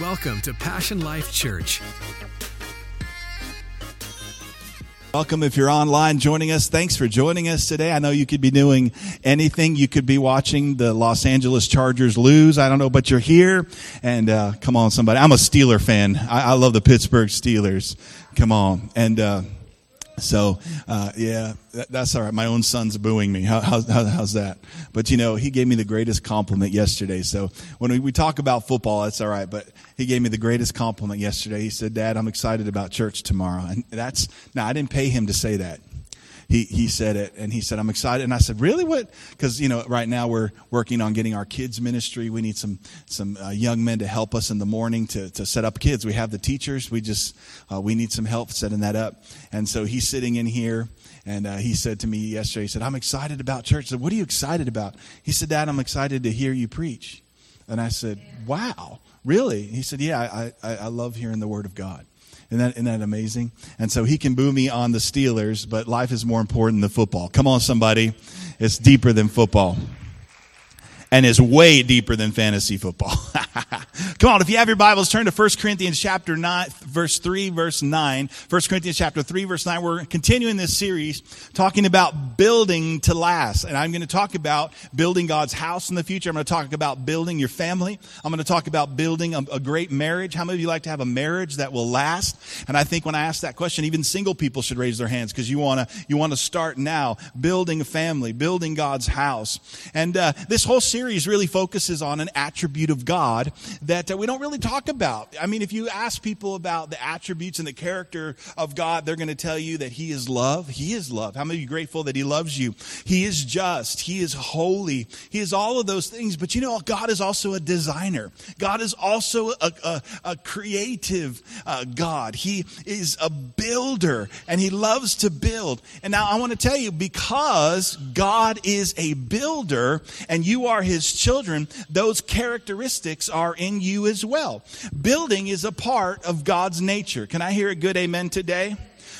Welcome to Passion Life Church. Welcome if you're online joining us. Thanks for joining us today. I know you could be doing anything. You could be watching the Los Angeles Chargers lose. I don't know, but you're here. And uh, come on, somebody. I'm a Steeler fan. I, I love the Pittsburgh Steelers. Come on. And uh, so, uh, yeah, that, that's all right. My own son's booing me. How, how, how's that? But you know, he gave me the greatest compliment yesterday. So when we, we talk about football, that's all right. But he gave me the greatest compliment yesterday. He said, Dad, I'm excited about church tomorrow. And that's, now I didn't pay him to say that he, he said it and he said, I'm excited. And I said, really? What? Cause you know, right now we're working on getting our kids ministry. We need some, some uh, young men to help us in the morning to, to set up kids. We have the teachers. We just, uh, we need some help setting that up. And so he's sitting in here and uh, he said to me yesterday, he said, I'm excited about church. I said, what are you excited about? He said, Dad, I'm excited to hear you preach. And I said, wow, really? He said, yeah, I, I, I love hearing the word of God. Isn't that, isn't that amazing? And so he can boo me on the Steelers, but life is more important than football. Come on, somebody. It's deeper than football and is way deeper than fantasy football. Come on, if you have your Bibles, turn to 1 Corinthians chapter 9, verse 3, verse 9. 1 Corinthians chapter 3, verse 9. We're continuing this series talking about building to last. And I'm going to talk about building God's house in the future. I'm going to talk about building your family. I'm going to talk about building a, a great marriage. How many of you like to have a marriage that will last? And I think when I ask that question, even single people should raise their hands because you want to, you want to start now building a family, building God's house. And uh, this whole series series really focuses on an attribute of God that uh, we don't really talk about. I mean, if you ask people about the attributes and the character of God, they're going to tell you that He is love. He is love. How many of you grateful that He loves you? He is just. He is holy. He is all of those things. But you know, God is also a designer. God is also a, a, a creative uh, God. He is a builder and He loves to build. And now I want to tell you, because God is a builder and you are his children, those characteristics are in you as well. Building is a part of God's nature. Can I hear a good amen today?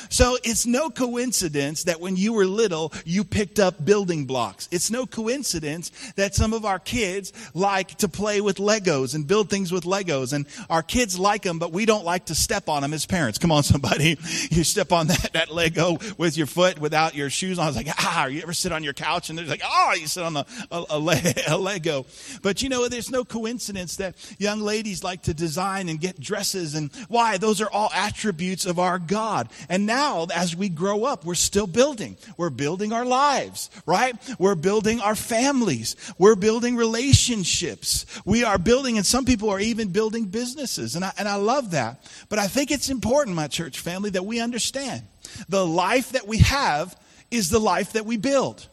So it's no coincidence that when you were little, you picked up building blocks. It's no coincidence that some of our kids like to play with Legos and build things with Legos. And our kids like them, but we don't like to step on them as parents. Come on, somebody. You step on that, that Lego with your foot without your shoes on. It's like, ah, you ever sit on your couch and they're like, oh, you sit on a, a, a, a Lego. But you know, there's no coincidence that young ladies like to design and get dresses. And why? Those are all attributes of our God. And now now, as we grow up, we're still building. We're building our lives, right? We're building our families. We're building relationships. We are building, and some people are even building businesses. And I, and I love that. But I think it's important, my church family, that we understand the life that we have is the life that we build.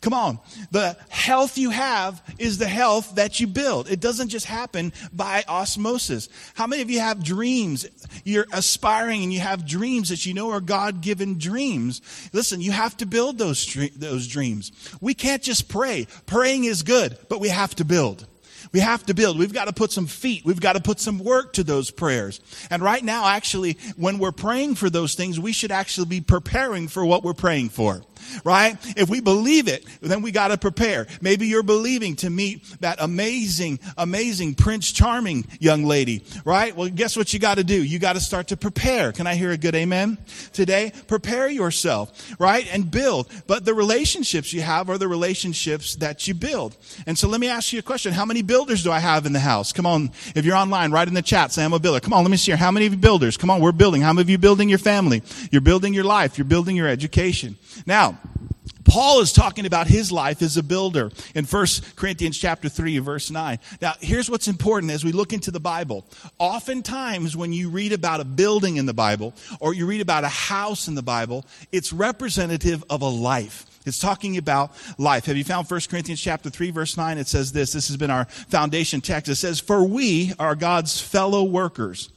Come on. The health you have is the health that you build. It doesn't just happen by osmosis. How many of you have dreams? You're aspiring and you have dreams that you know are God given dreams. Listen, you have to build those, those dreams. We can't just pray. Praying is good, but we have to build. We have to build. We've got to put some feet. We've got to put some work to those prayers. And right now, actually, when we're praying for those things, we should actually be preparing for what we're praying for right? If we believe it, then we got to prepare. Maybe you're believing to meet that amazing, amazing Prince Charming young lady, right? Well, guess what you got to do? You got to start to prepare. Can I hear a good amen today? Prepare yourself, right? And build. But the relationships you have are the relationships that you build. And so let me ask you a question. How many builders do I have in the house? Come on. If you're online, write in the chat, say I'm a builder. Come on, let me see here. How many of you builders? Come on, we're building. How many of you building your family? You're building your life. You're building your education. Now, Paul is talking about his life as a builder in 1 Corinthians chapter 3 verse 9. Now, here's what's important as we look into the Bible. Oftentimes when you read about a building in the Bible or you read about a house in the Bible, it's representative of a life. It's talking about life. Have you found 1 Corinthians chapter 3 verse 9? It says this. This has been our foundation text. It says, "For we are God's fellow workers.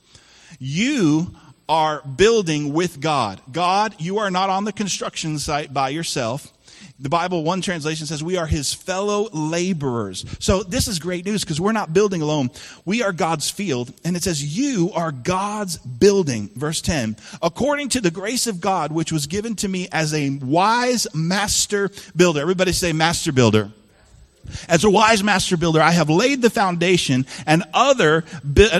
You are building with God. God, you are not on the construction site by yourself. The Bible, one translation says, we are his fellow laborers. So this is great news because we're not building alone. We are God's field. And it says, you are God's building. Verse 10, according to the grace of God, which was given to me as a wise master builder. Everybody say master builder. As a wise master builder, I have laid the foundation and other,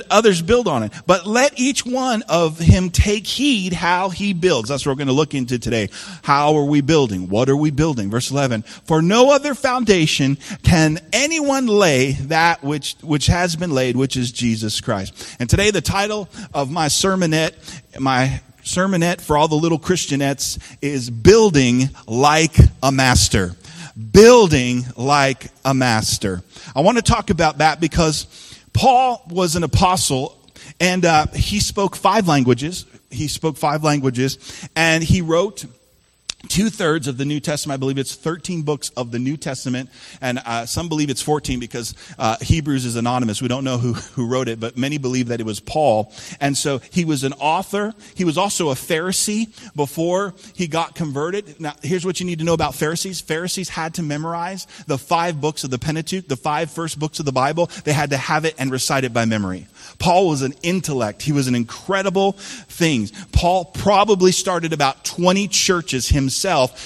others build on it. But let each one of him take heed how he builds. That's what we're going to look into today. How are we building? What are we building? Verse 11. For no other foundation can anyone lay that which, which has been laid, which is Jesus Christ. And today the title of my sermonette, my sermonette for all the little Christianettes is building like a master building like a master. I want to talk about that because Paul was an apostle and uh, he spoke five languages. He spoke five languages and he wrote two thirds of the New Testament. I believe it's 13 books of the New Testament, and uh, some believe it's 14 because uh, Hebrews is anonymous. We don't know who, who wrote it, but many believe that it was Paul. And so he was an author. He was also a Pharisee before he got converted. Now, here's what you need to know about Pharisees Pharisees had to memorize the five books of the Pentateuch, the five first books of the Bible. They had to have it and recite it by memory. Paul was an intellect. He was an incredible thing. Paul probably started about 20 churches himself,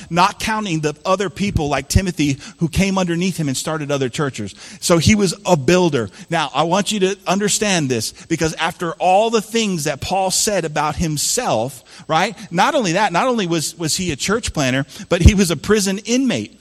not counting the other people like Timothy who came underneath him and started other churches. So he was a builder. Now, I want you to understand this because after all the things that Paul said about himself, right? Not only that, not only was, was he a church planner, but he was a prison inmate.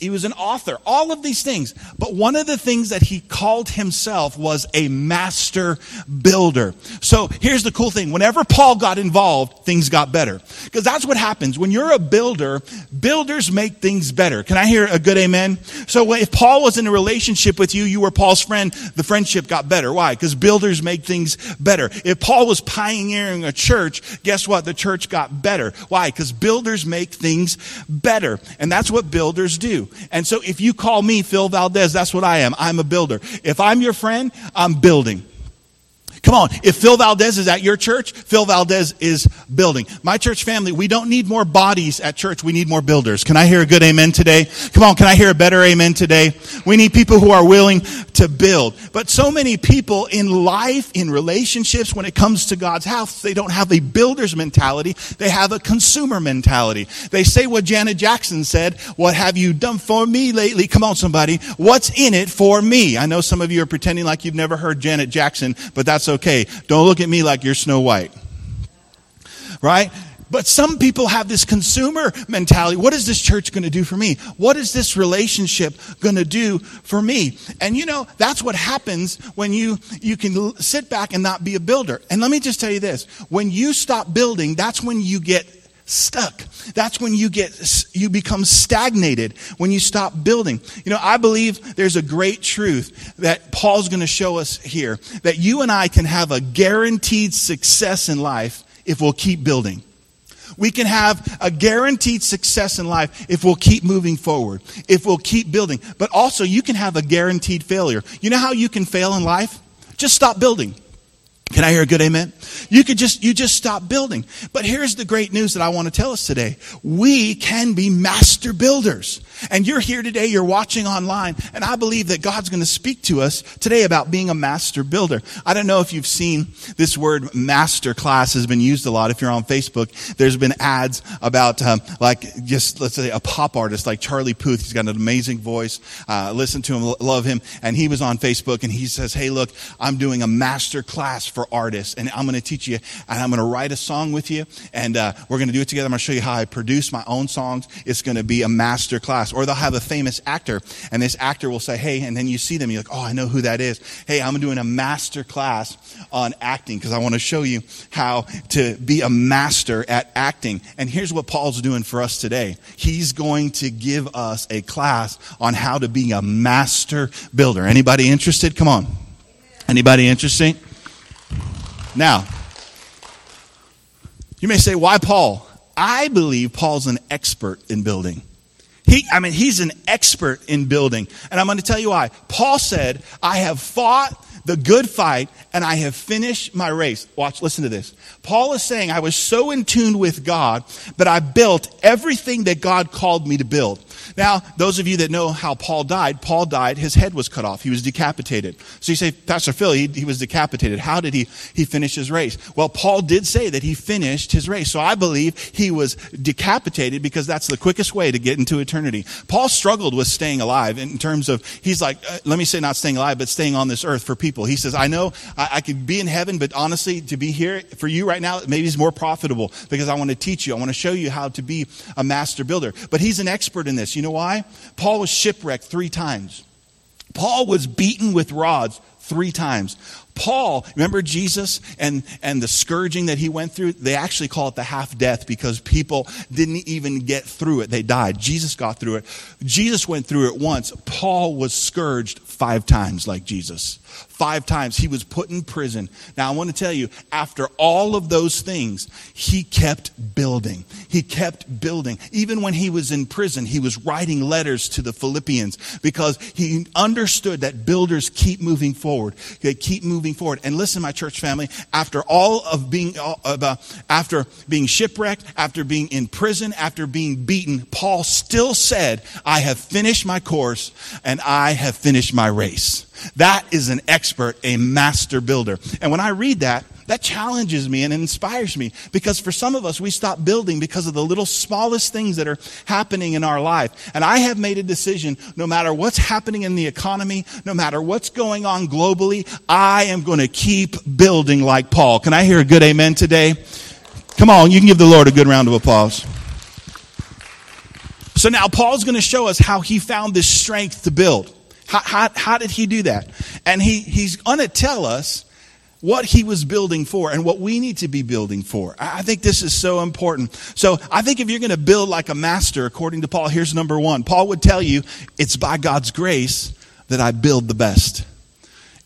He was an author, all of these things. But one of the things that he called himself was a master builder. So here's the cool thing. Whenever Paul got involved, things got better. Because that's what happens. When you're a builder, builders make things better. Can I hear a good amen? So if Paul was in a relationship with you, you were Paul's friend, the friendship got better. Why? Because builders make things better. If Paul was pioneering a church, guess what? The church got better. Why? Because builders make things better. And that's what builders do. And so if you call me Phil Valdez, that's what I am. I'm a builder. If I'm your friend, I'm building. Come on. If Phil Valdez is at your church, Phil Valdez is building. My church family, we don't need more bodies at church. We need more builders. Can I hear a good amen today? Come on. Can I hear a better amen today? We need people who are willing to build. But so many people in life, in relationships, when it comes to God's house, they don't have a builder's mentality. They have a consumer mentality. They say what Janet Jackson said. What have you done for me lately? Come on, somebody. What's in it for me? I know some of you are pretending like you've never heard Janet Jackson, but that's okay. Don't look at me like you're Snow White. Right? But some people have this consumer mentality. What is this church going to do for me? What is this relationship going to do for me? And you know, that's what happens when you, you can sit back and not be a builder. And let me just tell you this. When you stop building, that's when you get stuck. That's when you get, you become stagnated, when you stop building. You know, I believe there's a great truth that Paul's going to show us here that you and I can have a guaranteed success in life if we'll keep building. We can have a guaranteed success in life if we'll keep moving forward, if we'll keep building. But also, you can have a guaranteed failure. You know how you can fail in life? Just stop building. Can I hear a good amen? You could just, you just stop building. But here's the great news that I want to tell us today. We can be master builders. And you're here today, you're watching online, and I believe that God's going to speak to us today about being a master builder. I don't know if you've seen this word master class has been used a lot. If you're on Facebook, there's been ads about, um, like, just, let's say a pop artist like Charlie Puth. He's got an amazing voice. Uh, listen to him, love him. And he was on Facebook and he says, Hey, look, I'm doing a master class for artists and I'm going to teach you and I'm going to write a song with you and, uh, we're going to do it together. I'm going to show you how I produce my own songs. It's going to be a master class class. Or they'll have a famous actor, and this actor will say, Hey, and then you see them, you're like, Oh, I know who that is. Hey, I'm doing a master class on acting because I want to show you how to be a master at acting. And here's what Paul's doing for us today He's going to give us a class on how to be a master builder. Anybody interested? Come on. Anybody interested? Now, you may say, why Paul? I believe Paul's an expert in building. He, I mean, he's an expert in building. And I'm going to tell you why. Paul said, I have fought the good fight and I have finished my race. Watch, listen to this. Paul is saying, I was so in tune with God that I built everything that God called me to build. Now, those of you that know how Paul died, Paul died, his head was cut off. He was decapitated. So you say, Pastor Phil, he, he was decapitated. How did he, he finish his race? Well, Paul did say that he finished his race. So I believe he was decapitated because that's the quickest way to get into eternity. Paul struggled with staying alive in terms of, he's like, uh, let me say not staying alive, but staying on this earth for people. He says, I know I, I could be in heaven, but honestly, to be here for you right now, maybe it's more profitable because I want to teach you. I want to show you how to be a master builder. But he's an expert in this. You know why? Paul was shipwrecked three times. Paul was beaten with rods three times. Paul, remember Jesus and, and the scourging that he went through? They actually call it the half death because people didn't even get through it. They died. Jesus got through it. Jesus went through it once. Paul was scourged five times like Jesus. Five times. He was put in prison. Now, I want to tell you, after all of those things, he kept building. He kept building. Even when he was in prison, he was writing letters to the Philippians because he understood that builders keep moving forward. They keep moving forward. And listen, my church family, after all of being, uh, after being shipwrecked, after being in prison, after being beaten, Paul still said, I have finished my course and I have finished my race. That is an expert, a master builder. And when I read that, that challenges me and inspires me because for some of us, we stop building because of the little smallest things that are happening in our life. And I have made a decision no matter what's happening in the economy, no matter what's going on globally, I am going to keep building like Paul. Can I hear a good amen today? Come on, you can give the Lord a good round of applause. So now Paul's going to show us how he found this strength to build. How, how, how did he do that? And he, he's going to tell us what he was building for and what we need to be building for. I think this is so important. So I think if you're going to build like a master, according to Paul, here's number one. Paul would tell you, it's by God's grace that I build the best.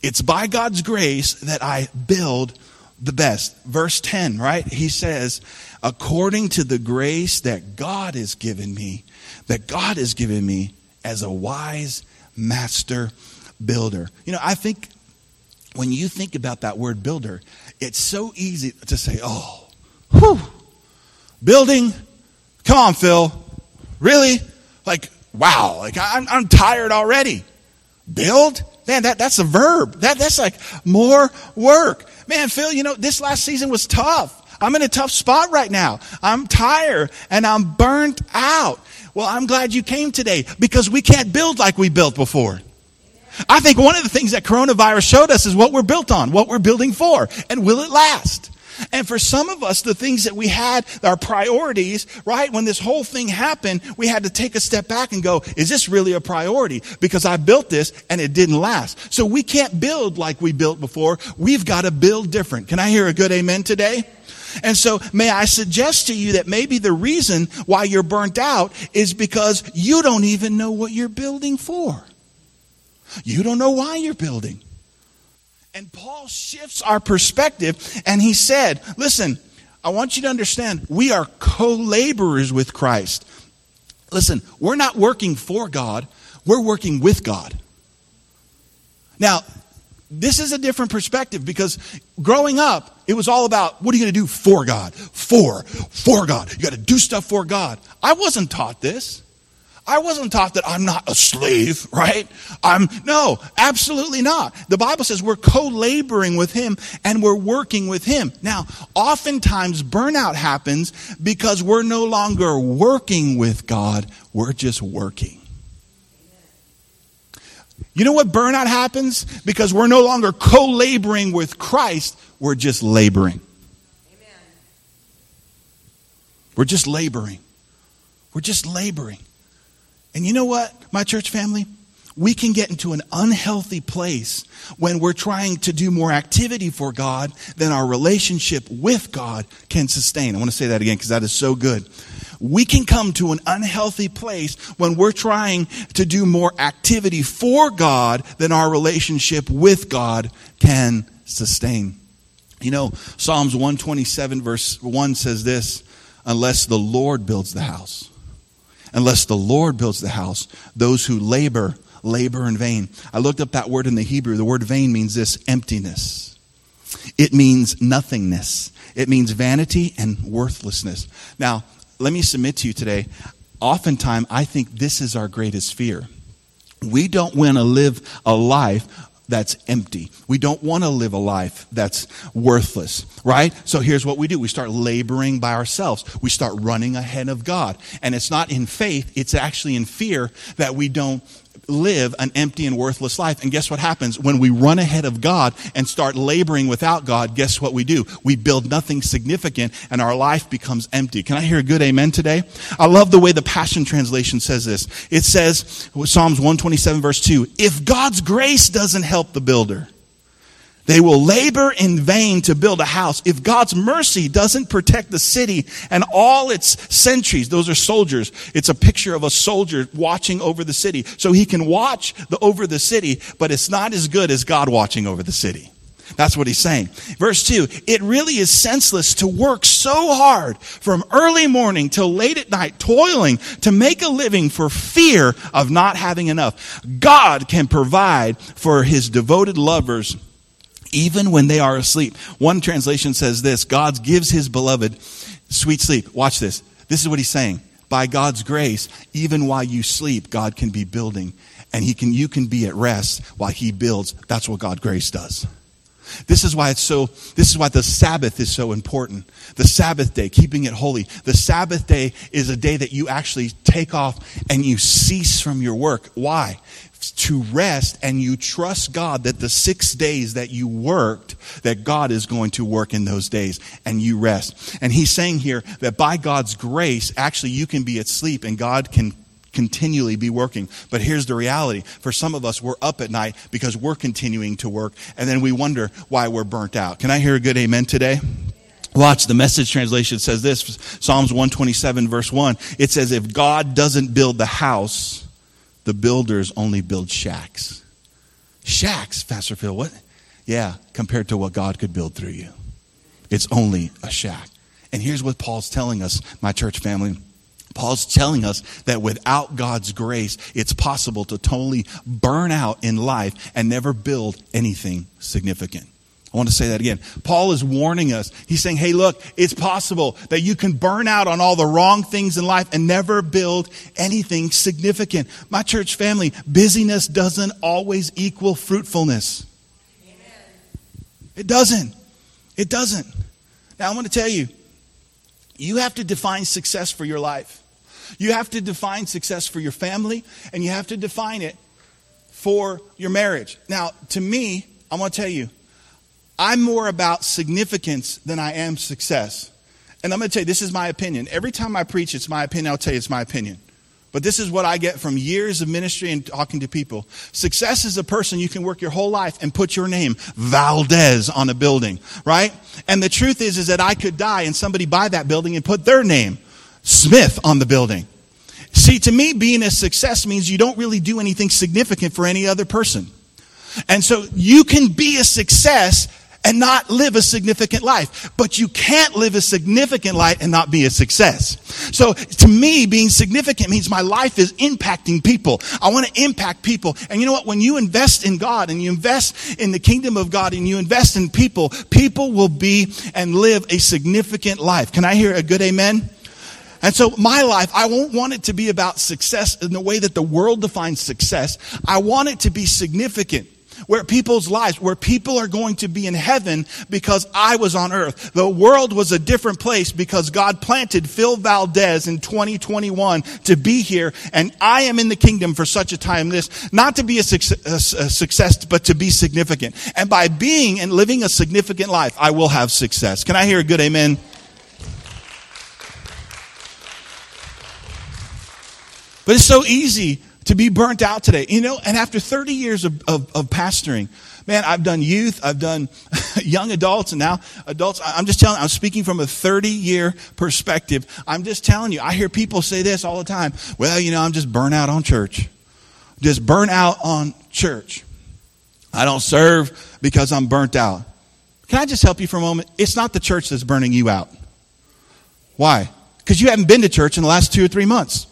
It's by God's grace that I build the best. Verse 10, right? He says, according to the grace that God has given me, that God has given me as a wise master builder. You know, I think when you think about that word builder, it's so easy to say, oh, whew, building, come on, Phil, really? Like, wow, like I'm, I'm tired already. Build? Man, that, that's a verb. That, that's like more work. Man, Phil, you know, this last season was tough. I'm in a tough spot right now. I'm tired and I'm burnt out. Well, I'm glad you came today because we can't build like we built before. I think one of the things that coronavirus showed us is what we're built on, what we're building for, and will it last? And for some of us, the things that we had, our priorities, right? When this whole thing happened, we had to take a step back and go, is this really a priority? Because I built this and it didn't last. So we can't build like we built before. We've got to build different. Can I hear a good amen today? And so may I suggest to you that maybe the reason why you're burnt out is because you don't even know what you're building for. You don't know why you're building. And Paul shifts our perspective and he said, listen, I want you to understand we are co laborers with Christ. Listen, we're not working for God, we're working with God. Now, this is a different perspective because growing up, it was all about what are you going to do for God? For, for God. You got to do stuff for God. I wasn't taught this. I wasn't taught that I'm not a slave, right? I'm, no, absolutely not. The Bible says we're co-laboring with Him and we're working with Him. Now, oftentimes burnout happens because we're no longer working with God, we're just working. You know what burnout happens? Because we're no longer co laboring with Christ, we're just laboring. Amen. We're just laboring. We're just laboring. And you know what, my church family? We can get into an unhealthy place when we're trying to do more activity for God than our relationship with God can sustain. I want to say that again because that is so good we can come to an unhealthy place when we're trying to do more activity for God than our relationship with God can sustain. You know, Psalms 127 verse 1 says this, unless the Lord builds the house. Unless the Lord builds the house, those who labor, labor in vain. I looked up that word in the Hebrew. The word vain means this emptiness. It means nothingness. It means vanity and worthlessness. Now, let me submit to you today oftentimes I think this is our greatest fear. We don't want to live a life that's empty. We don't want to live a life that's worthless, right? So here's what we do. We start laboring by ourselves. We start running ahead of God. And it's not in faith, it's actually in fear that we don't live an empty and worthless life. And guess what happens? When we run ahead of God and start laboring without God, guess what we do? We build nothing significant and our life becomes empty. Can I hear a good amen today? I love the way the Passion Translation says this. It says, Psalms 127 verse 2, if God's grace doesn't help the builder, they will labor in vain to build a house. If God's mercy doesn't protect the city and all its sentries, those are soldiers. It's a picture of a soldier watching over the city. So he can watch the, over the city, but it's not as good as God watching over the city. That's what he's saying. Verse 2 It really is senseless to work so hard from early morning till late at night, toiling to make a living for fear of not having enough. God can provide for his devoted lovers even when they are asleep. One translation says this God gives his beloved sweet sleep. Watch this. This is what he's saying. By God's grace, even while you sleep, God can be building. And he can, you can be at rest while he builds. That's what God grace does. This is why it's so, this is why the Sabbath is so important. The Sabbath day, keeping it holy. The Sabbath day is a day that you actually take off and you cease from your work. Why? To rest and you trust God that the six days that you worked, that God is going to work in those days and you rest. And he's saying here that by God's grace, actually you can be asleep and God can continually be working. But here's the reality. For some of us, we're up at night because we're continuing to work and then we wonder why we're burnt out. Can I hear a good amen today? Watch, the message translation says this Psalms 127, verse 1. It says, If God doesn't build the house, the builders only build shacks. Shacks, Pastor Phil, what? Yeah, compared to what God could build through you. It's only a shack. And here's what Paul's telling us, my church family. Paul's telling us that without God's grace, it's possible to totally burn out in life and never build anything significant. I want to say that again. Paul is warning us. He's saying, hey, look, it's possible that you can burn out on all the wrong things in life and never build anything significant. My church family, busyness doesn't always equal fruitfulness. It doesn't. It doesn't. Now, I want to tell you, you have to define success for your life. You have to define success for your family, and you have to define it for your marriage. Now, to me, I want to tell you, I'm more about significance than I am success. And I'm going to tell you, this is my opinion. Every time I preach, it's my opinion. I'll tell you, it's my opinion. But this is what I get from years of ministry and talking to people. Success is a person you can work your whole life and put your name, Valdez, on a building, right? And the truth is, is that I could die and somebody buy that building and put their name, Smith, on the building. See, to me, being a success means you don't really do anything significant for any other person. And so you can be a success and not live a significant life. But you can't live a significant life and not be a success. So to me, being significant means my life is impacting people. I want to impact people. And you know what? When you invest in God and you invest in the kingdom of God and you invest in people, people will be and live a significant life. Can I hear a good amen? And so my life, I won't want it to be about success in the way that the world defines success. I want it to be significant where people's lives, where people are going to be in heaven because I was on earth. The world was a different place because God planted Phil Valdez in 2021 to be here, and I am in the kingdom for such a time this, not to be a success, but to be significant. And by being and living a significant life, I will have success. Can I hear a good amen? But it's so easy to be burnt out today. You know, and after 30 years of, of, of pastoring, man, I've done youth, I've done young adults, and now adults. I'm just telling, I'm speaking from a 30 year perspective. I'm just telling you, I hear people say this all the time. Well, you know, I'm just burnt out on church. Just burnt out on church. I don't serve because I'm burnt out. Can I just help you for a moment? It's not the church that's burning you out. Why? Because you haven't been to church in the last two or three months.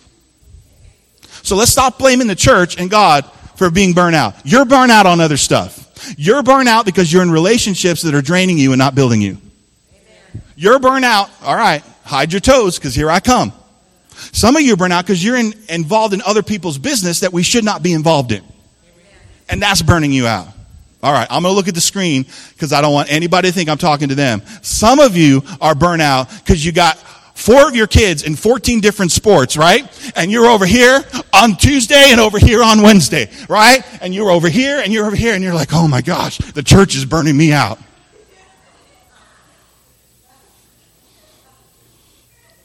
So let's stop blaming the church and God for being burnt out. You're burnt out on other stuff. You're burnt out because you're in relationships that are draining you and not building you. Amen. You're burnt out. All right, hide your toes because here I come. Some of you are burnt out because you're in, involved in other people's business that we should not be involved in. And that's burning you out. All right, I'm going to look at the screen because I don't want anybody to think I'm talking to them. Some of you are burnt out because you got four of your kids in 14 different sports, right? And you're over here on Tuesday and over here on Wednesday, right? And you're over here and you're over here and you're like, oh my gosh, the church is burning me out.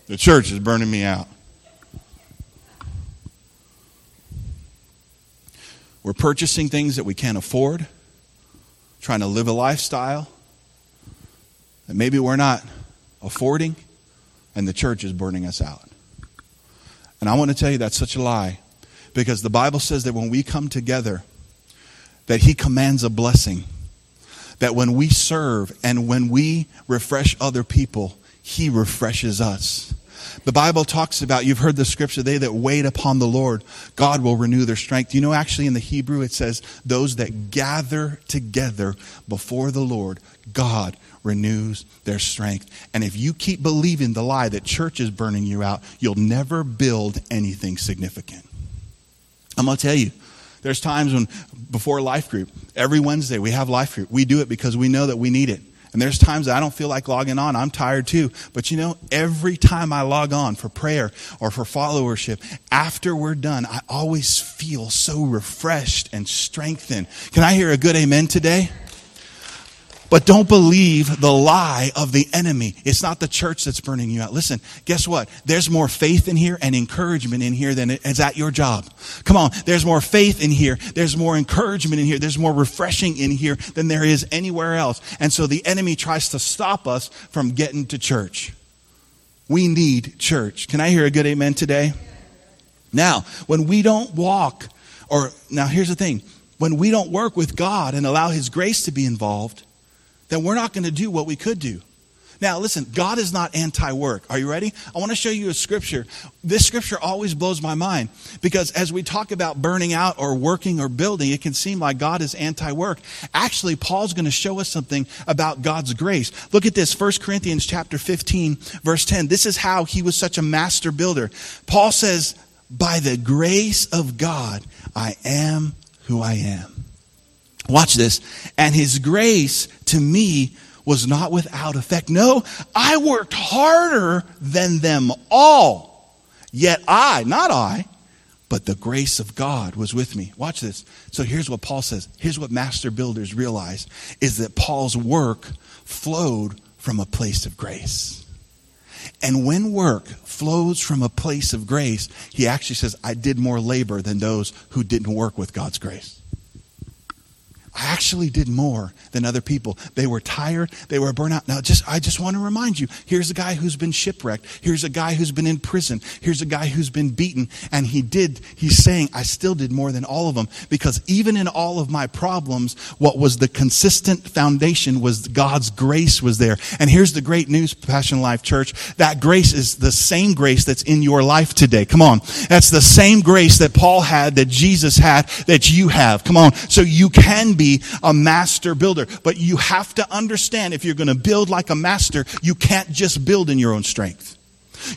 The church is burning me out. We're purchasing things that we can't afford, trying to live a lifestyle that maybe we're not affording, and the church is burning us out. And I want to tell you that's such a lie because the Bible says that when we come together, that He commands a blessing. That when we serve and when we refresh other people, He refreshes us. The Bible talks about, you've heard the scripture, they that wait upon the Lord, God will renew their strength. You know, actually in the Hebrew it says, those that gather together before the Lord, God renews their strength. And if you keep believing the lie that church is burning you out, you'll never build anything significant. I'm going to tell you, there's times when before life group, every Wednesday we have life group. We do it because we know that we need it. And there's times I don't feel like logging on. I'm tired too. But you know, every time I log on for prayer or for followership, after we're done, I always feel so refreshed and strengthened. Can I hear a good amen today? But don't believe the lie of the enemy. It's not the church that's burning you out. Listen, guess what? There's more faith in here and encouragement in here than is at your job. Come on. There's more faith in here. There's more encouragement in here. There's more refreshing in here than there is anywhere else. And so the enemy tries to stop us from getting to church. We need church. Can I hear a good amen today? Now, when we don't walk, or now here's the thing when we don't work with God and allow His grace to be involved, then we're not going to do what we could do. Now, listen, God is not anti work. Are you ready? I want to show you a scripture. This scripture always blows my mind because as we talk about burning out or working or building, it can seem like God is anti work. Actually, Paul's going to show us something about God's grace. Look at this 1 Corinthians chapter 15, verse 10. This is how he was such a master builder. Paul says, By the grace of God, I am who I am. Watch this. And his grace to me was not without effect. No, I worked harder than them all. Yet I, not I, but the grace of God was with me. Watch this. So here's what Paul says. Here's what master builders realize is that Paul's work flowed from a place of grace. And when work flows from a place of grace, he actually says, I did more labor than those who didn't work with God's grace. I actually did more than other people. They were tired, they were burnt out. Now, just I just want to remind you, here's a guy who's been shipwrecked. Here's a guy who's been in prison. Here's a guy who's been beaten and he did he's saying I still did more than all of them because even in all of my problems, what was the consistent foundation was God's grace was there. And here's the great news, Passion Life Church, that grace is the same grace that's in your life today. Come on. That's the same grace that Paul had, that Jesus had, that you have. Come on. So you can a master builder. But you have to understand if you're going to build like a master, you can't just build in your own strength.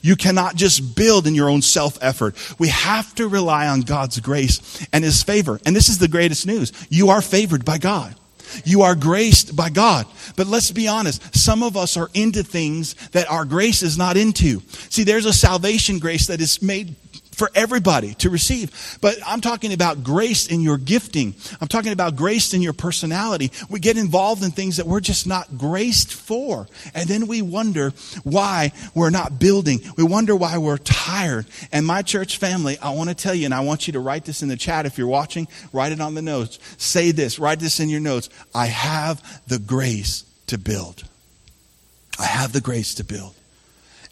You cannot just build in your own self effort. We have to rely on God's grace and His favor. And this is the greatest news. You are favored by God. You are graced by God. But let's be honest, some of us are into things that our grace is not into. See, there's a salvation grace that is made for everybody to receive. But I'm talking about grace in your gifting. I'm talking about grace in your personality. We get involved in things that we're just not graced for. And then we wonder why we're not building. We wonder why we're tired. And my church family, I want to tell you, and I want you to write this in the chat if you're watching, write it on the notes. Say this, write this in your notes. I have the grace to build. I have the grace to build.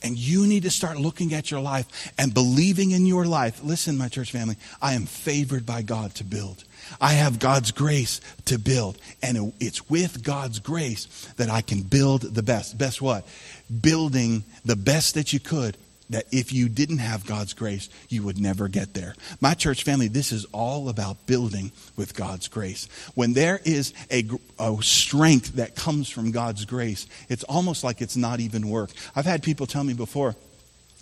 And you need to start looking at your life and believing in your life. Listen, my church family, I am favored by God to build. I have God's grace to build. And it's with God's grace that I can build the best. Best what? Building the best that you could that if you didn't have God's grace, you would never get there. My church family, this is all about building with God's grace. When there is a, a, strength that comes from God's grace, it's almost like it's not even work. I've had people tell me before,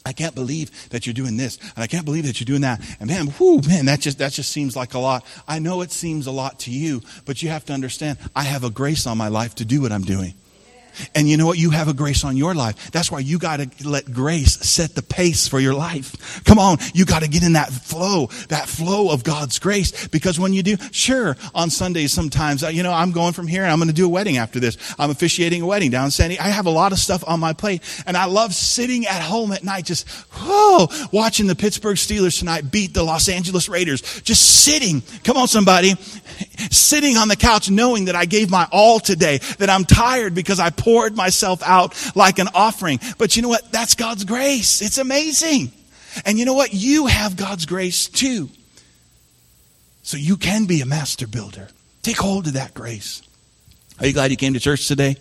I can't believe that you're doing this, and I can't believe that you're doing that. And man, whoo, man, that just that just seems like a lot. I know it seems a lot to you, but you have to understand, I have a grace on my life to do what I'm doing. And you know what? You have a grace on your life. That's why you got to let grace set the pace for your life. Come on. You got to get in that flow, that flow of God's grace. Because when you do, sure, on Sundays sometimes, you know, I'm going from here and I'm going to do a wedding after this. I'm officiating a wedding down in Sandy. I have a lot of stuff on my plate. And I love sitting at home at night, just, whoa, watching the Pittsburgh Steelers tonight beat the Los Angeles Raiders. Just sitting. Come on, somebody. Sitting on the couch knowing that I gave my all today, that I'm tired because I poured myself out like an offering. But you know what? That's God's grace. It's amazing. And you know what? You have God's grace too. So you can be a master builder. Take hold of that grace. Are you glad you came to church today?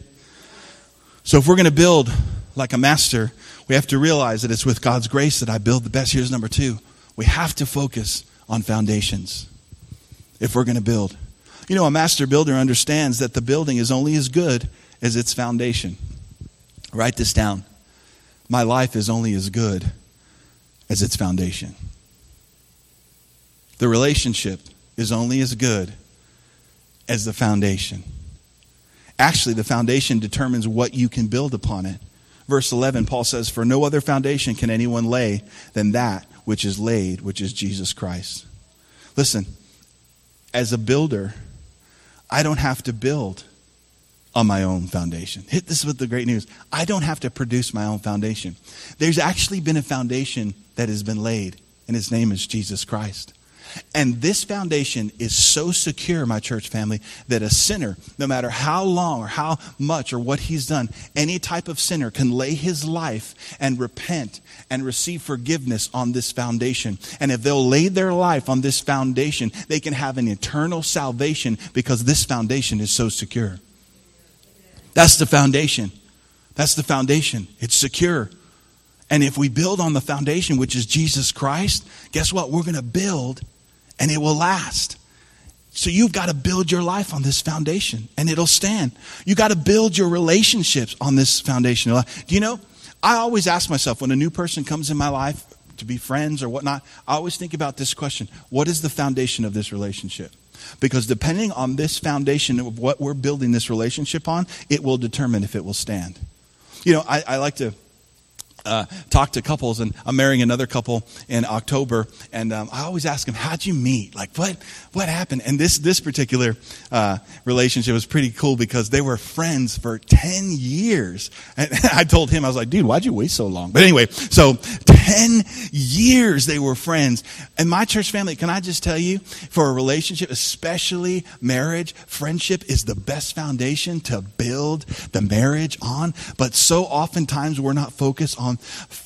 So if we're going to build like a master, we have to realize that it's with God's grace that I build the best. Here's number two. We have to focus on foundations if we're going to build. You know, a master builder understands that the building is only as good as its foundation. Write this down. My life is only as good as its foundation. The relationship is only as good as the foundation. Actually, the foundation determines what you can build upon it. Verse 11, Paul says, For no other foundation can anyone lay than that which is laid, which is Jesus Christ. Listen, as a builder, I don't have to build on my own foundation. Hit this with the great news. I don't have to produce my own foundation. There's actually been a foundation that has been laid, and his name is Jesus Christ. And this foundation is so secure, my church family, that a sinner, no matter how long or how much or what he's done, any type of sinner can lay his life and repent and receive forgiveness on this foundation. And if they'll lay their life on this foundation, they can have an eternal salvation because this foundation is so secure. That's the foundation. That's the foundation. It's secure. And if we build on the foundation, which is Jesus Christ, guess what? We're going to build and it will last. So you've got to build your life on this foundation and it'll stand. You got to build your relationships on this foundation. Do you know? I always ask myself when a new person comes in my life to be friends or whatnot, I always think about this question What is the foundation of this relationship? Because depending on this foundation of what we're building this relationship on, it will determine if it will stand. You know, I, I like to uh, talk to couples, and I'm marrying another couple in October, and um, I always ask them, "How'd you meet? Like, what what happened?" And this this particular uh, relationship was pretty cool because they were friends for ten years. And I told him, I was like, "Dude, why'd you wait so long?" But anyway, so ten years they were friends. And my church family, can I just tell you, for a relationship, especially marriage, friendship is the best foundation to build the marriage on. But so oftentimes we're not focused on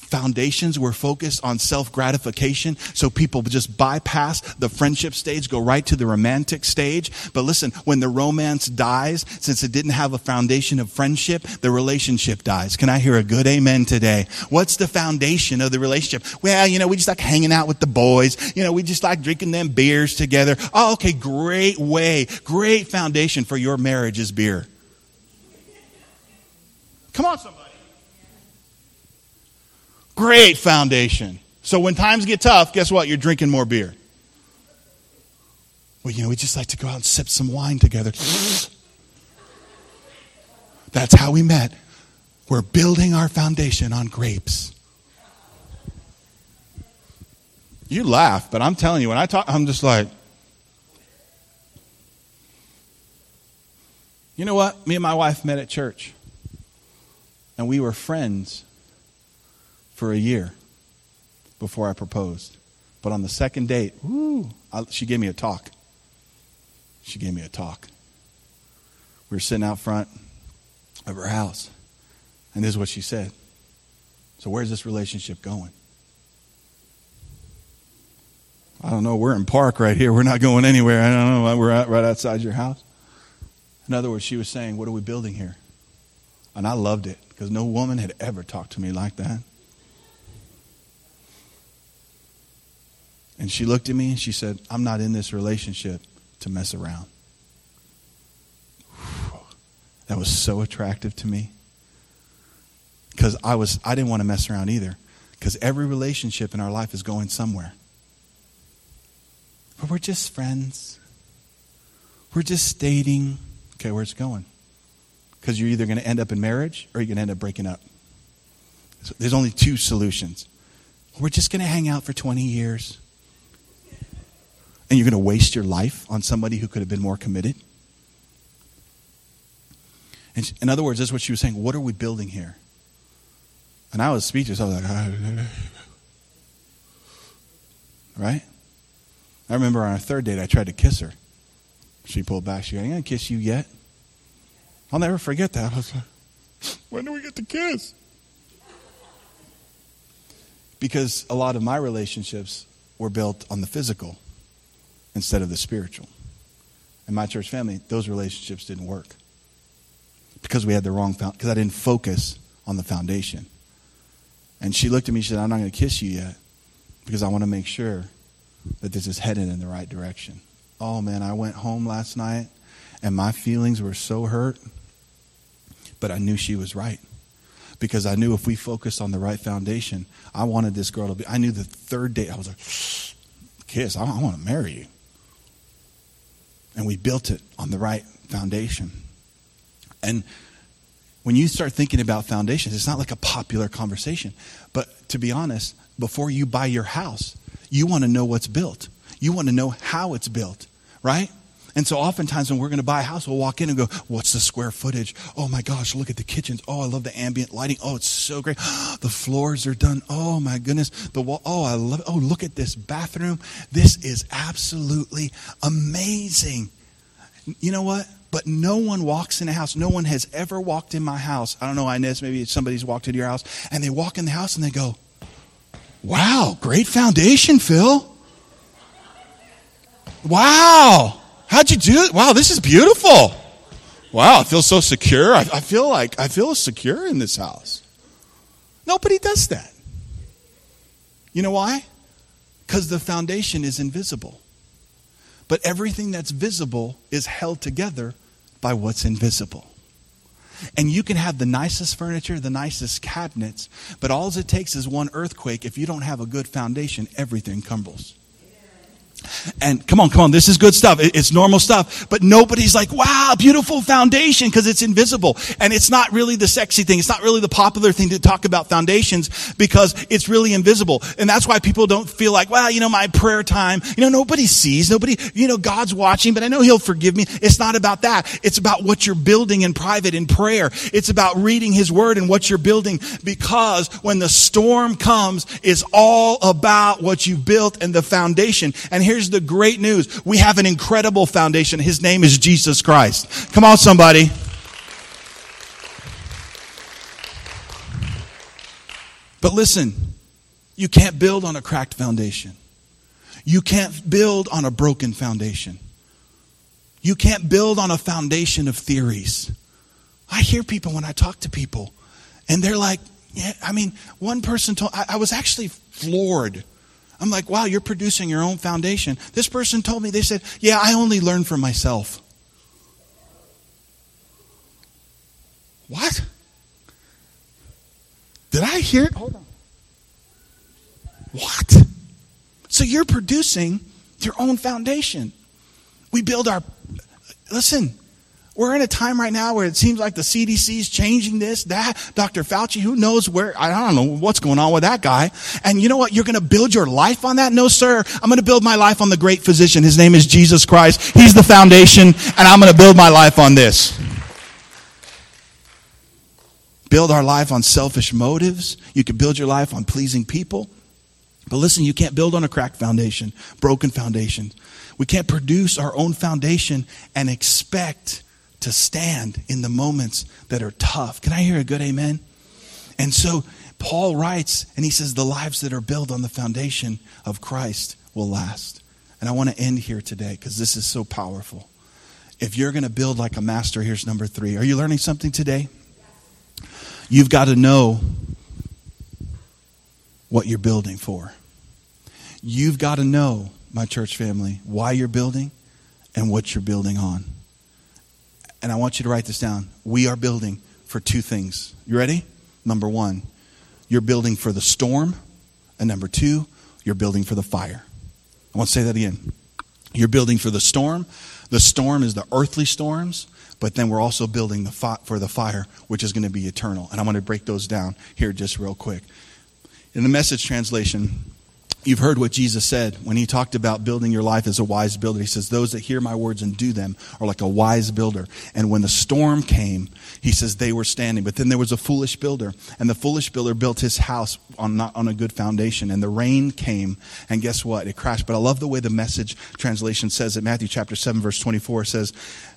foundations. We're focused on self gratification. So people just bypass the friendship stage, go right to the romantic stage. But listen, when the romance dies, since it didn't have a foundation of friendship, the relationship dies. Can I hear a good amen today? What's the foundation of the relationship? Well, you know, we just like hanging out with the boys. You know, we just like drinking them beers together. Oh, okay, great way, great foundation for your marriage is beer. Come on, somebody. Great foundation. So when times get tough, guess what? You're drinking more beer. Well, you know, we just like to go out and sip some wine together. That's how we met. We're building our foundation on grapes. You laugh, but I'm telling you, when I talk, I'm just like, you know what? Me and my wife met at church, and we were friends for a year before I proposed. But on the second date, whoo, I, she gave me a talk. She gave me a talk. We were sitting out front of her house, and this is what she said. So, where's this relationship going? I don't know. We're in park right here. We're not going anywhere. I don't know. We're right outside your house. In other words, she was saying, What are we building here? And I loved it because no woman had ever talked to me like that. And she looked at me and she said, I'm not in this relationship to mess around. That was so attractive to me. Because I was I didn't want to mess around either. Because every relationship in our life is going somewhere. But we're just friends. We're just dating. Okay, where's it going? Because you're either going to end up in marriage or you're going to end up breaking up. So there's only two solutions. We're just going to hang out for 20 years. And you're going to waste your life on somebody who could have been more committed. And in other words, that's what she was saying. What are we building here? And I was speechless. I was like, right? I remember on our third date, I tried to kiss her. She pulled back. She goes, I ain't going to kiss you yet. I'll never forget that. I was like, when do we get to kiss? Because a lot of my relationships were built on the physical instead of the spiritual. In my church family, those relationships didn't work because we had the wrong because I didn't focus on the foundation. And she looked at me. She said, "I'm not going to kiss you yet because I want to make sure that this is headed in the right direction." Oh man, I went home last night and my feelings were so hurt, but I knew she was right because I knew if we focused on the right foundation, I wanted this girl to be. I knew the third date, I was like, kiss, I, I want to marry you. And we built it on the right foundation. And when you start thinking about foundations, it's not like a popular conversation. But to be honest, before you buy your house, you want to know what's built. You want to know how it's built, right? And so oftentimes when we're going to buy a house, we'll walk in and go, what's the square footage? Oh my gosh, look at the kitchens. Oh, I love the ambient lighting. Oh, it's so great. the floors are done. Oh my goodness. The wall. Oh, I love it. Oh, look at this bathroom. This is absolutely amazing. You know what? But no one walks in a house. No one has ever walked in my house. I don't know, Inez, maybe somebody's walked into your house and they walk in the house and they go, wow, great foundation, Phil. Wow. How'd you do it? Wow, this is beautiful. Wow, I feel so secure. I, I feel like I feel secure in this house. Nobody does that. You know why? Because the foundation is invisible. But everything that's visible is held together by what's invisible. And you can have the nicest furniture, the nicest cabinets, but all it takes is one earthquake. If you don't have a good foundation, everything crumbles. And come on, come on, this is good stuff. It's normal stuff. But nobody's like, wow, beautiful foundation because it's invisible. And it's not really the sexy thing. It's not really the popular thing to talk about foundations because it's really invisible. And that's why people don't feel like, well, you know, my prayer time, you know, nobody sees, nobody, you know, God's watching, but I know He'll forgive me. It's not about that. It's about what you're building in private in prayer. It's about reading His Word and what you're building because when the storm comes, it's all about what you built and the foundation. And here's the great news. We have an incredible foundation. His name is Jesus Christ. Come on, somebody. But listen, you can't build on a cracked foundation. You can't build on a broken foundation. You can't build on a foundation of theories. I hear people when I talk to people, and they're like, yeah, I mean, one person told, I, I was actually floored I'm like, wow, you're producing your own foundation. This person told me, they said, yeah, I only learn from myself. What? Did I hear it? Hold on. What? So you're producing your own foundation. We build our, listen, we're in a time right now where it seems like the CDC is changing this, that. Dr. Fauci, who knows where, I don't know what's going on with that guy. And you know what? You're going to build your life on that? No, sir. I'm going to build my life on the great physician. His name is Jesus Christ. He's the foundation, and I'm going to build my life on this. Build our life on selfish motives. You can build your life on pleasing people. But listen, you can't build on a cracked foundation, broken foundation. We can't produce our own foundation and expect to stand in the moments that are tough. Can I hear a good amen? And so Paul writes, and he says, the lives that are built on the foundation of Christ will last. And I want to end here today because this is so powerful. If you're going to build like a master, here's number three. Are you learning something today? You've got to know what you're building for. You've got to know, my church family, why you're building and what you're building on and I want you to write this down. We are building for two things. You ready? Number one, you're building for the storm And number two, you're building for the fire. I want to say that again. You're building for the storm. The storm is the earthly storms, but then we're also building the fi- for the fire, which is going to be eternal. And I'm going to break those down here just real quick. In the message translation, You've heard what Jesus said when he talked about building your life as a wise builder. He says, Those that hear my words and do them are like a wise builder. And when the storm came, he says they were standing. But then there was a foolish builder. And the foolish builder built his house on not on a good foundation. And the rain came. And guess what? It crashed. But I love the way the message translation says it. Matthew chapter 7, verse 24 says,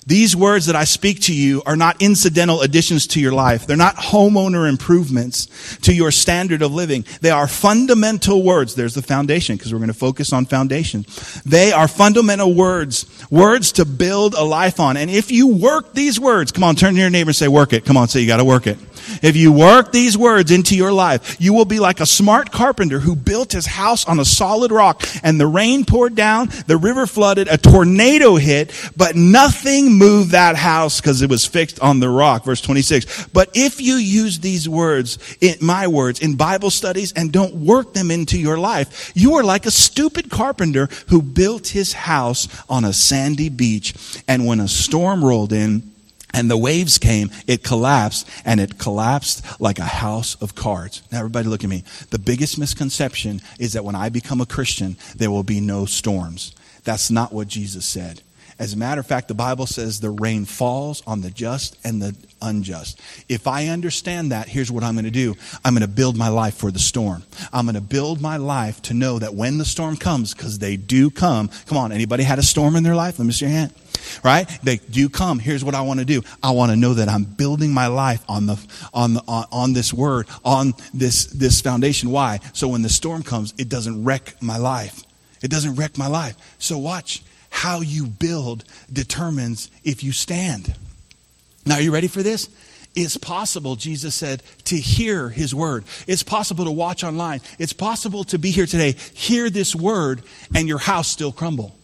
these words that I speak to you are not incidental additions to your life. They're not homeowner improvements to your standard of living. They are fundamental words. There's the foundation because we're going to focus on foundation. They are fundamental words, words to build a life on. And if you work these words, come on, turn to your neighbor and say, work it. Come on, say you got to work it. If you work these words into your life, you will be like a smart carpenter who built his house on a solid rock and the rain poured down, the river flooded, a tornado hit, but nothing moved that house because it was fixed on the rock. Verse 26. But if you use these words, in, my words, in Bible studies and don't work them into your life, you are like a stupid carpenter who built his house on a sandy beach. And when a storm rolled in, and the waves came, it collapsed, and it collapsed like a house of cards. Now, everybody look at me. The biggest misconception is that when I become a Christian, there will be no storms. That's not what Jesus said. As a matter of fact, the Bible says the rain falls on the just and the unjust. If I understand that, here's what I'm going to do. I'm going to build my life for the storm. I'm going to build my life to know that when the storm comes, because they do come. Come on, anybody had a storm in their life? Let me see your hand right? They do come. Here's what I want to do. I want to know that I'm building my life on the on the on, on this word, on this this foundation. Why? So when the storm comes, it doesn't wreck my life. It doesn't wreck my life. So watch how you build determines if you stand. Now, are you ready for this? It's possible, Jesus said, to hear his word. It's possible to watch online. It's possible to be here today, hear this word, and your house still crumble.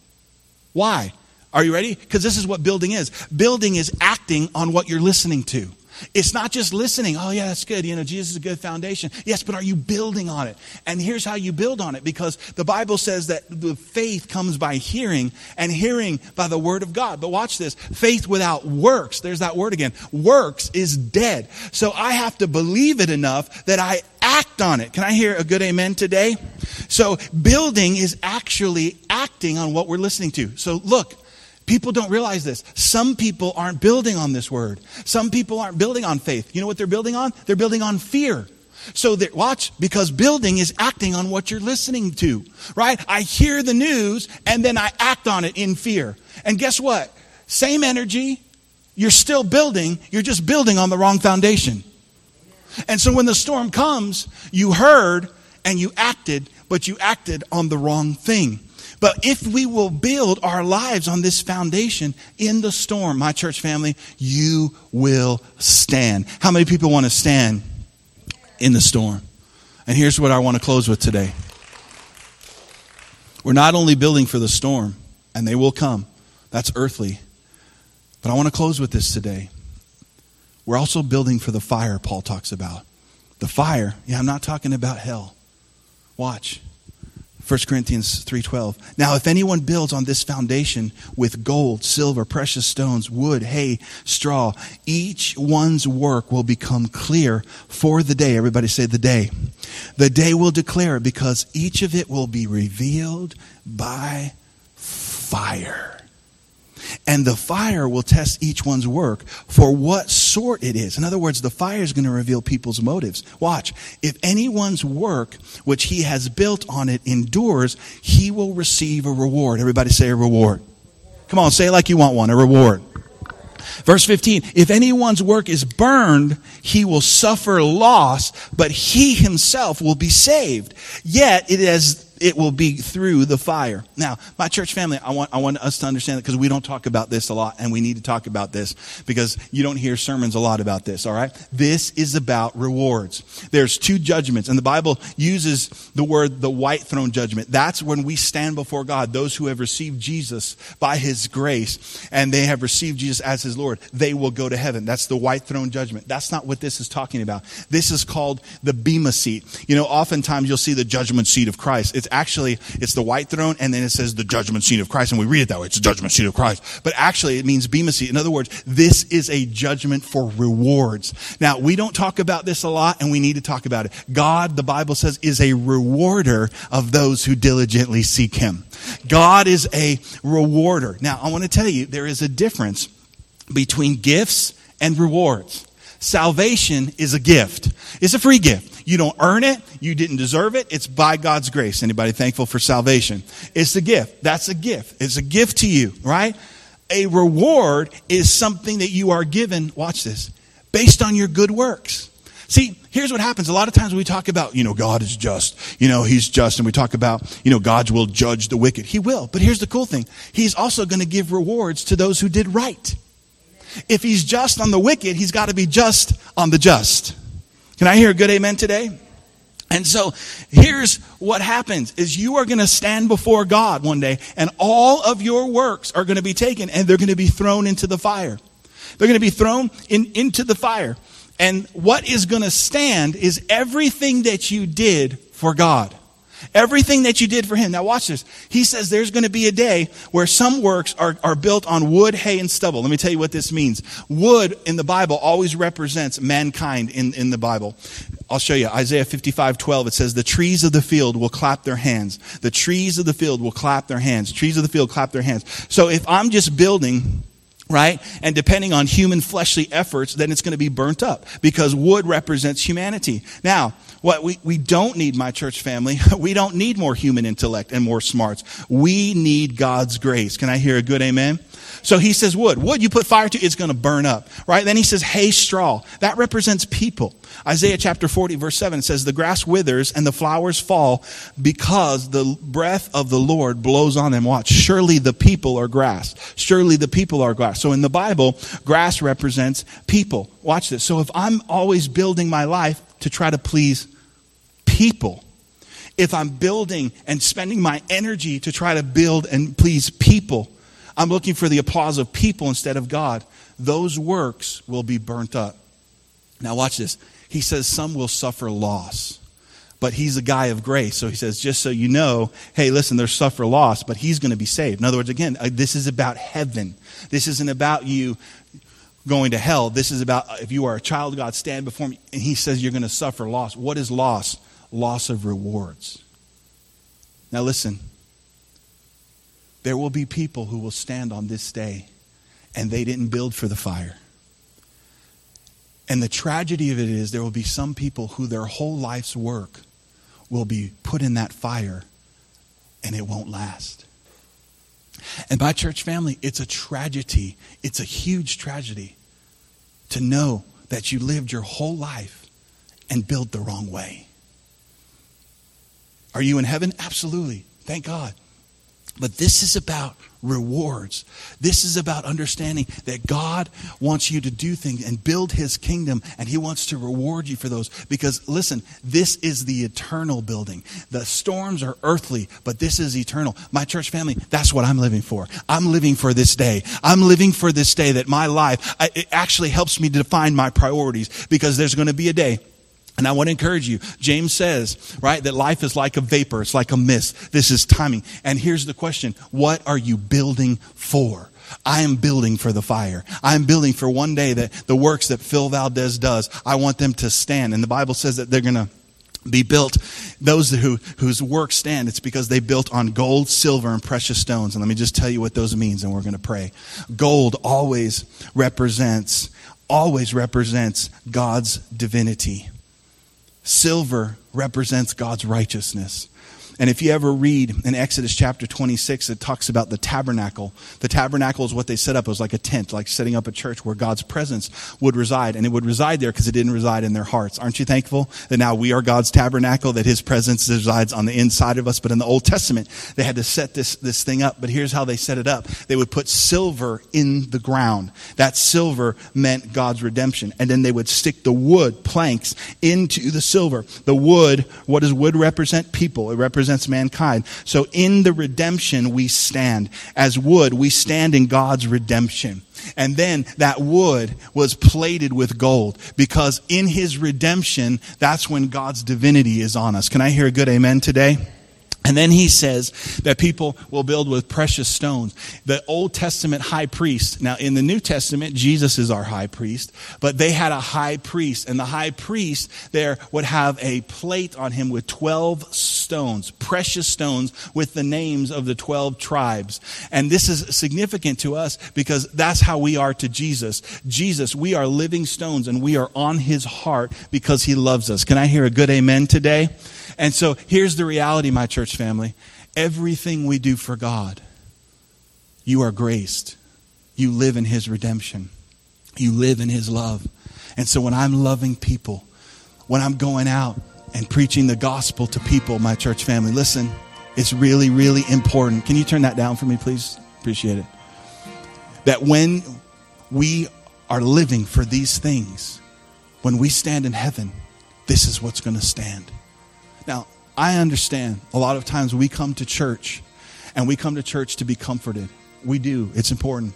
Why? Are you ready? Because this is what building is. Building is acting on what you're listening to. It's not just listening. Oh, yeah, that's good. You know, Jesus is a good foundation. Yes, but are you building on it? And here's how you build on it because the Bible says that the faith comes by hearing and hearing by the word of God. But watch this faith without works, there's that word again. Works is dead. So I have to believe it enough that I act on it. Can I hear a good amen today? So building is actually acting on what we're listening to. So look, People don't realize this. Some people aren't building on this word. Some people aren't building on faith. You know what they're building on? They're building on fear. So that, watch, because building is acting on what you're listening to, right? I hear the news and then I act on it in fear. And guess what? Same energy, you're still building, you're just building on the wrong foundation. And so when the storm comes, you heard and you acted, but you acted on the wrong thing. But if we will build our lives on this foundation in the storm, my church family, you will stand. How many people want to stand in the storm? And here's what I want to close with today. We're not only building for the storm, and they will come, that's earthly. But I want to close with this today. We're also building for the fire Paul talks about. The fire, yeah, I'm not talking about hell. Watch. 1 Corinthians 3:12. Now if anyone builds on this foundation with gold, silver, precious stones, wood, hay, straw, each one's work will become clear for the day. Everybody say the day. The day will declare it because each of it will be revealed by fire and the fire will test each one's work for what sort it is. In other words, the fire is going to reveal people's motives. Watch. If anyone's work which he has built on it endures, he will receive a reward. Everybody say a reward. Come on, say it like you want one, a reward. Verse 15, if anyone's work is burned, he will suffer loss, but he himself will be saved. Yet it is it will be through the fire. Now, my church family, I want, I want us to understand that because we don't talk about this a lot and we need to talk about this because you don't hear sermons a lot about this, all right? This is about rewards. There's two judgments and the Bible uses the word the white throne judgment. That's when we stand before God, those who have received Jesus by his grace and they have received Jesus as his Lord, they will go to heaven. That's the white throne judgment. That's not what this is talking about. This is called the Bema seat. You know, oftentimes you'll see the judgment seat of Christ. It's actually, it's the white throne and then it says the judgment seat of Christ. And we read it that way. It's the judgment seat of Christ. But actually it means Bema seat. In other words, this is a judgment for rewards. Now, we don't talk about this a lot and we need to talk about it. God, the Bible says, is a rewarder of those who diligently seek him. God is a rewarder. Now, I want to tell you, there is a difference between gifts and rewards. Salvation is a gift. It's a free gift. You don't earn it. You didn't deserve it. It's by God's grace. Anybody thankful for salvation? It's a gift. That's a gift. It's a gift to you, right? A reward is something that you are given, watch this, based on your good works. See, here's what happens. A lot of times we talk about, you know, God is just, you know, He's just, and we talk about, you know, God will judge the wicked. He will. But here's the cool thing He's also going to give rewards to those who did right. If He's just on the wicked, He's got to be just on the just. Can I hear a good amen today? And so here's what happens is you are going to stand before God one day and all of your works are going to be taken and they're going to be thrown into the fire. They're going to be thrown in, into the fire. And what is going to stand is everything that you did for God. Everything that you did for him. Now watch this. He says there's going to be a day where some works are, are built on wood, hay, and stubble. Let me tell you what this means. Wood in the Bible always represents mankind in, in the Bible. I'll show you. Isaiah 55, 12, it says, the trees of the field will clap their hands. The trees of the field will clap their hands. Trees of the field clap their hands. So if I'm just building right? And depending on human fleshly efforts, then it's going to be burnt up because wood represents humanity. Now, what we, we don't need, my church family, we don't need more human intellect and more smarts. We need God's grace. Can I hear a good amen? So he says wood. Wood you put fire to, it's going to burn up, right? Then he says hay straw. That represents people. Isaiah chapter 40 verse 7 says, the grass withers and the flowers fall because the breath of the Lord blows on them. Watch. Surely the people are grass. Surely the people are grass. So in the Bible, grass represents people. Watch this. So if I'm always building my life to try to please people, if I'm building and spending my energy to try to build and please people, I'm looking for the applause of people instead of God, those works will be burnt up. Now, watch this. He says some will suffer loss, but he's a guy of grace. So he says, just so you know, hey, listen, there's suffer loss, but he's going to be saved. In other words, again, uh, this is about heaven. This isn't about you going to hell. This is about if you are a child of God, stand before me, and he says you're going to suffer loss. What is loss? Loss of rewards. Now, listen. There will be people who will stand on this day and they didn't build for the fire. And the tragedy of it is there will be some people who their whole life's work will be put in that fire and it won't last. And by church family, it's a tragedy. It's a huge tragedy to know that you lived your whole life and built the wrong way. Are you in heaven? Absolutely. Thank God. But this is about rewards. This is about understanding that God wants you to do things and build his kingdom, and he wants to reward you for those. Because listen, this is the eternal building. The storms are earthly, but this is eternal. My church family, that's what I'm living for. I'm living for this day. I'm living for this day that my life, it actually helps me define my priorities because there's going to be a day and I want to encourage you. James says, right, that life is like a vapor. It's like a mist. This is timing. And here's the question. What are you building for? I am building for the fire. I am building for one day that the works that Phil Valdez does, I want them to stand. And the Bible says that they're going to be built those who whose works stand it's because they built on gold silver and precious stones and let me just tell you what those means and we're going to pray gold always represents always represents god's divinity Silver represents God's righteousness. And if you ever read in Exodus chapter 26, it talks about the tabernacle. The tabernacle is what they set up. It was like a tent, like setting up a church where God's presence would reside. And it would reside there because it didn't reside in their hearts. Aren't you thankful that now we are God's tabernacle, that his presence resides on the inside of us? But in the Old Testament, they had to set this, this thing up. But here's how they set it up. They would put silver in the ground. That silver meant God's redemption. And then they would stick the wood planks into the silver. The wood, what does wood represent? People. It represents mankind. So in the redemption, we stand. As wood, we stand in God's redemption. And then that wood was plated with gold because in his redemption, that's when God's divinity is on us. Can I hear a good amen today? And then he says that people will build with precious stones. The Old Testament high priest, now in the New Testament, Jesus is our high priest, but they had a high priest, and the high priest there would have a plate on him with 12 stones, precious stones with the names of the 12 tribes. And this is significant to us because that's how we are to Jesus. Jesus, we are living stones and we are on his heart because he loves us. Can I hear a good amen today? And so here's the reality, my church family. Everything we do for God, you are graced. You live in His redemption. You live in His love. And so when I'm loving people, when I'm going out and preaching the gospel to people, my church family, listen, it's really, really important. Can you turn that down for me, please? Appreciate it. That when we are living for these things, when we stand in heaven, this is what's going to stand. Now, I understand a lot of times we come to church and we come to church to be comforted. We do, it's important.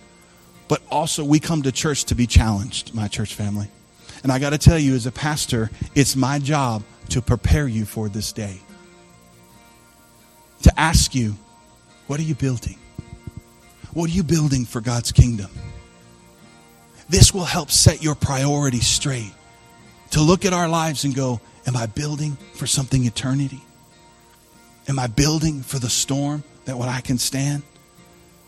But also, we come to church to be challenged, my church family. And I got to tell you, as a pastor, it's my job to prepare you for this day. To ask you, what are you building? What are you building for God's kingdom? This will help set your priorities straight. To look at our lives and go, Am I building for something eternity? Am I building for the storm that what I can stand?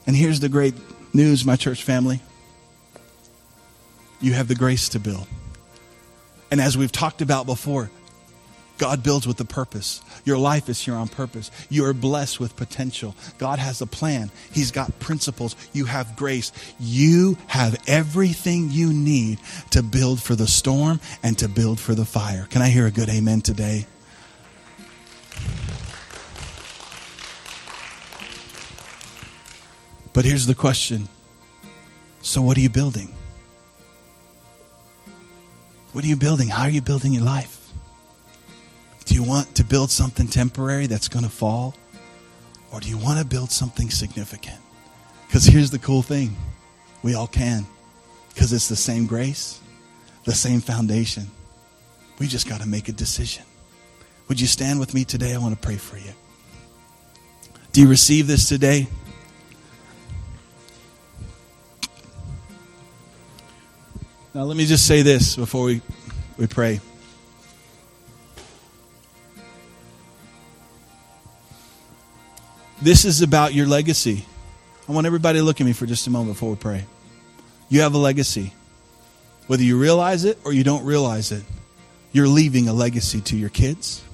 And here's the great news, my church family. You have the grace to build. And as we've talked about before, God builds with a purpose. Your life is here on purpose. You are blessed with potential. God has a plan. He's got principles. You have grace. You have everything you need to build for the storm and to build for the fire. Can I hear a good amen today? But here's the question So, what are you building? What are you building? How are you building your life? Do you want to build something temporary that's going to fall? Or do you want to build something significant? Because here's the cool thing we all can, because it's the same grace, the same foundation. We just got to make a decision. Would you stand with me today? I want to pray for you. Do you receive this today? Now, let me just say this before we, we pray. This is about your legacy. I want everybody to look at me for just a moment before we pray. You have a legacy. Whether you realize it or you don't realize it, you're leaving a legacy to your kids,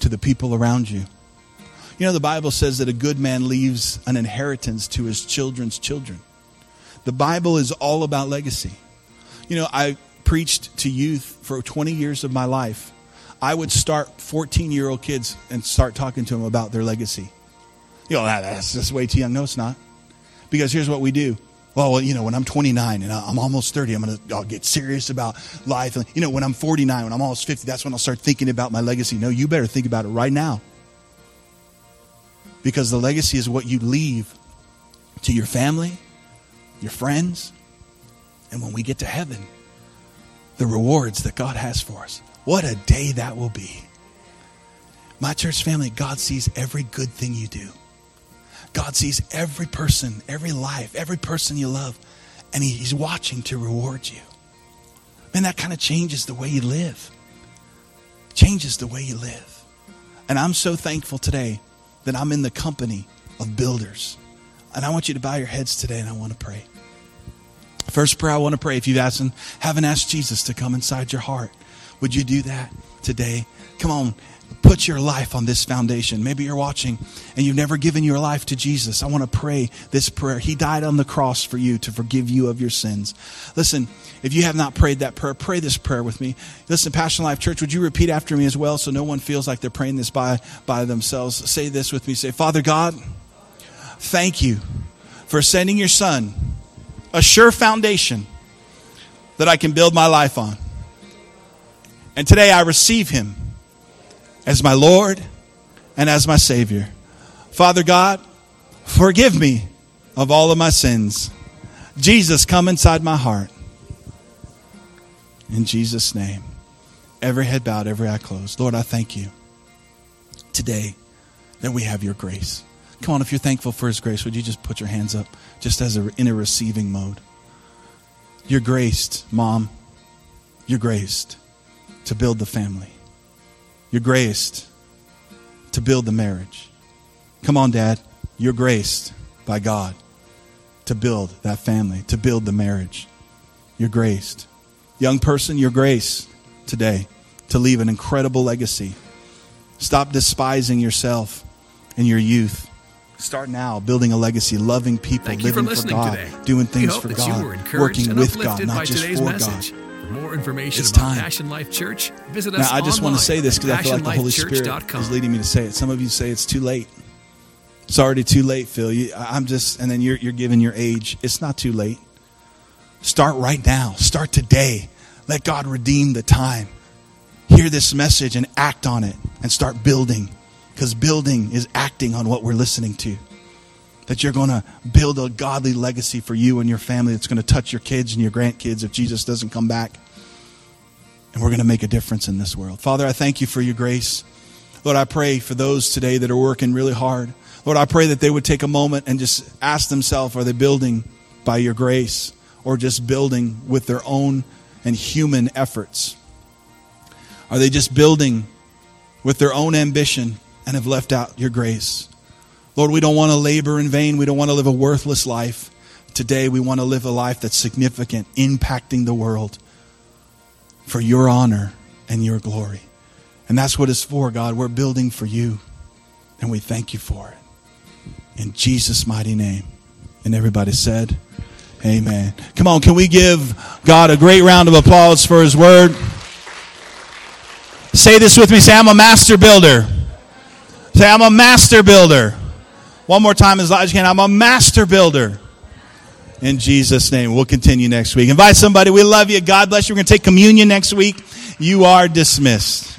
to the people around you. You know, the Bible says that a good man leaves an inheritance to his children's children. The Bible is all about legacy. You know, I preached to youth for 20 years of my life. I would start 14 year old kids and start talking to them about their legacy. You know, that's just way too young. No, it's not. Because here's what we do. Well, you know, when I'm 29 and I'm almost 30, I'm going to get serious about life. You know, when I'm 49, when I'm almost 50, that's when I'll start thinking about my legacy. No, you better think about it right now. Because the legacy is what you leave to your family, your friends, and when we get to heaven, the rewards that God has for us. What a day that will be. My church family, God sees every good thing you do. God sees every person, every life, every person you love, and He's watching to reward you. Man, that kind of changes the way you live. Changes the way you live. And I'm so thankful today that I'm in the company of builders. And I want you to bow your heads today and I want to pray. First prayer I want to pray if you haven't, haven't asked Jesus to come inside your heart. Would you do that today? Come on, put your life on this foundation. Maybe you're watching and you've never given your life to Jesus. I want to pray this prayer. He died on the cross for you to forgive you of your sins. Listen, if you have not prayed that prayer, pray this prayer with me. Listen, Passion Life Church, would you repeat after me as well so no one feels like they're praying this by, by themselves? Say this with me. Say, Father God, thank you for sending your son, a sure foundation that I can build my life on. And today I receive him as my Lord and as my Savior. Father God, forgive me of all of my sins. Jesus, come inside my heart. In Jesus' name. Every head bowed, every eye closed. Lord, I thank you today that we have your grace. Come on, if you're thankful for his grace, would you just put your hands up just as a, in a receiving mode? You're graced, mom. You're graced to build the family. You're graced to build the marriage. Come on, Dad. You're graced by God to build that family, to build the marriage. You're graced. Young person, you're graced today to leave an incredible legacy. Stop despising yourself and your youth. Start now building a legacy, loving people, Thank living for, for God, today. doing things for God, you were encouraged working with God, not just for message. God. For more information It's about time. Passion Life Church, visit Now, us I just want to say this because I feel like the Holy Spirit is leading me to say it. Some of you say it's too late. It's already too late, Phil. You, I'm just, and then you're, you're giving your age. It's not too late. Start right now. Start today. Let God redeem the time. Hear this message and act on it and start building. Because building is acting on what we're listening to. That you're going to build a godly legacy for you and your family that's going to touch your kids and your grandkids if Jesus doesn't come back. And we're going to make a difference in this world. Father, I thank you for your grace. Lord, I pray for those today that are working really hard. Lord, I pray that they would take a moment and just ask themselves are they building by your grace or just building with their own and human efforts? Are they just building with their own ambition and have left out your grace? Lord, we don't want to labor in vain. We don't want to live a worthless life. Today, we want to live a life that's significant, impacting the world for your honor and your glory. And that's what it's for, God. We're building for you, and we thank you for it. In Jesus' mighty name. And everybody said, Amen. Come on, can we give God a great round of applause for his word? Say this with me. Say, I'm a master builder. Say, I'm a master builder. One more time as loud as you can. I'm a master builder. In Jesus' name. We'll continue next week. Invite somebody. We love you. God bless you. We're going to take communion next week. You are dismissed.